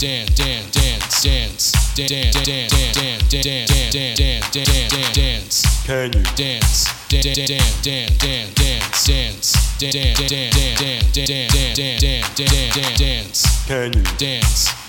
dance, dance, dance, dance, dance, dance, dance, dance, dance, dance, dance. Can you dance, dance, dance, dance, dance, dance, dance, dance, dance, dance, dance, dance, dance? Can you dance?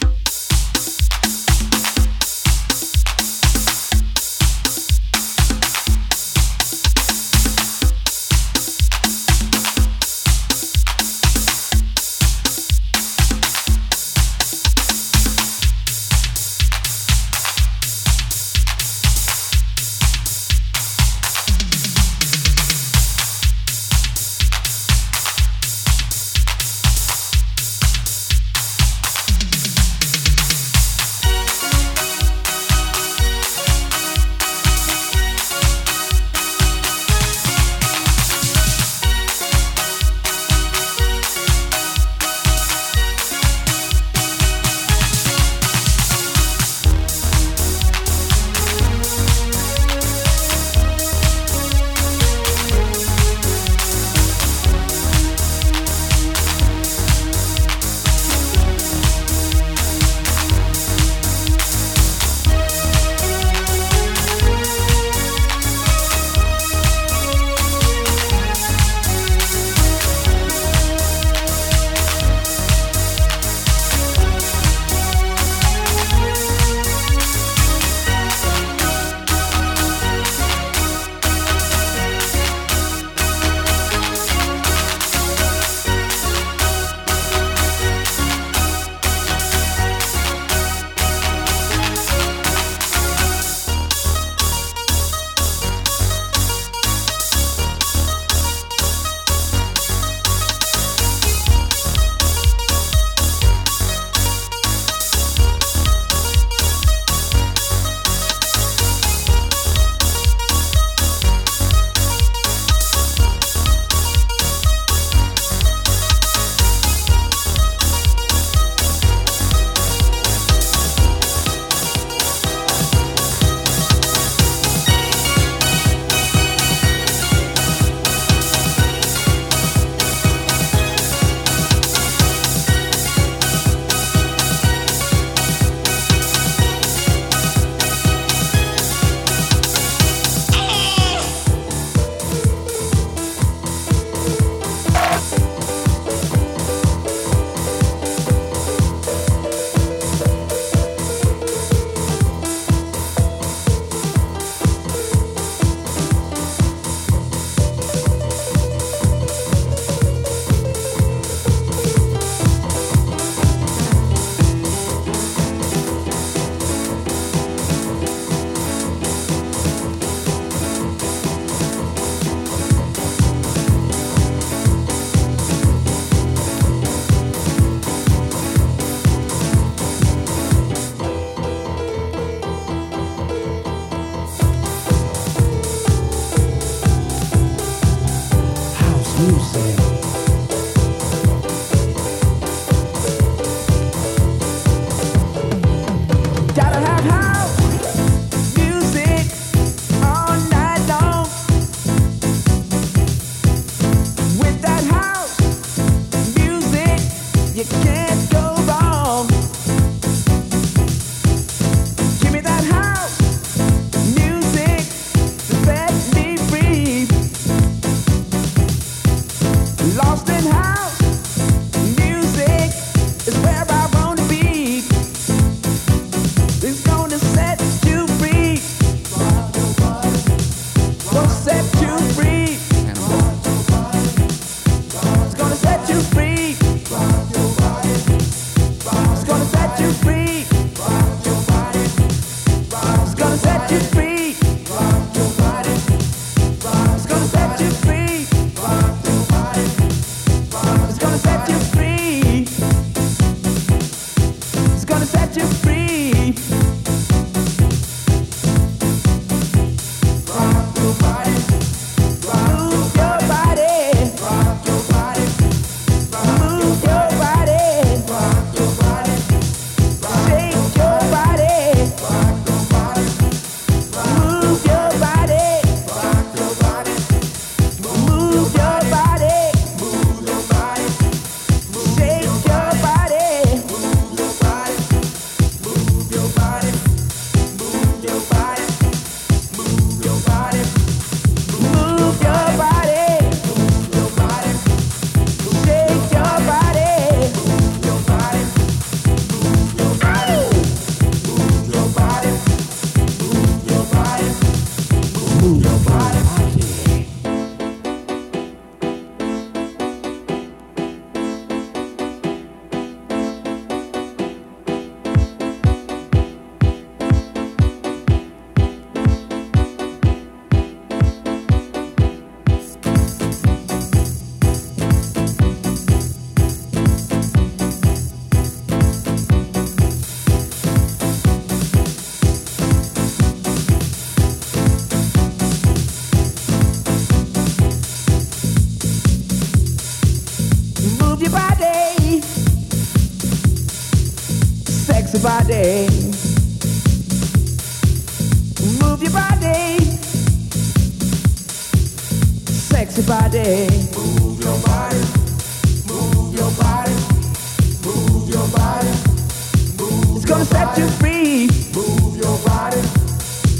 gonna set you free. Move your body.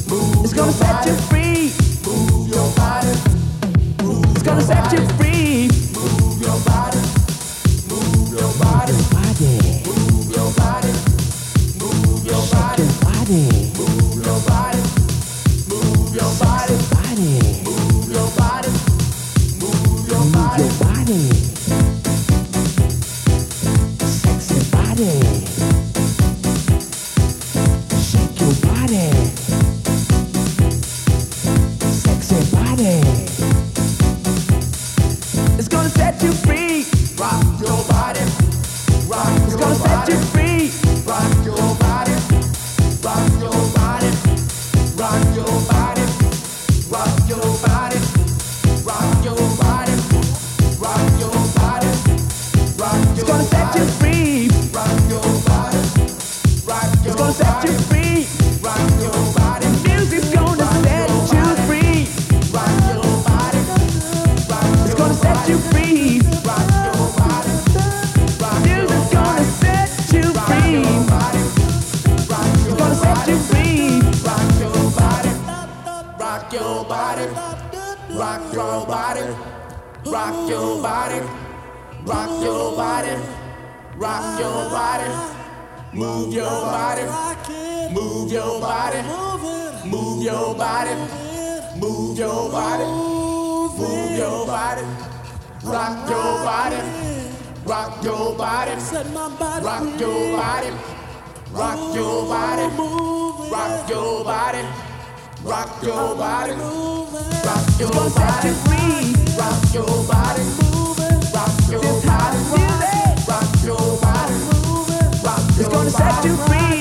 Move it's gonna set you free. Move your body. It's gonna set you free. Move your body. Move your body. Move your body. Move your body. Move your body. Rock your body, moving. Rock your body, breathe. Rock your body, moving. Rock your body, rock your body, moving. Rock your body, it's gonna set you free.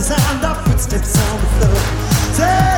the sound of footsteps on the floor. Say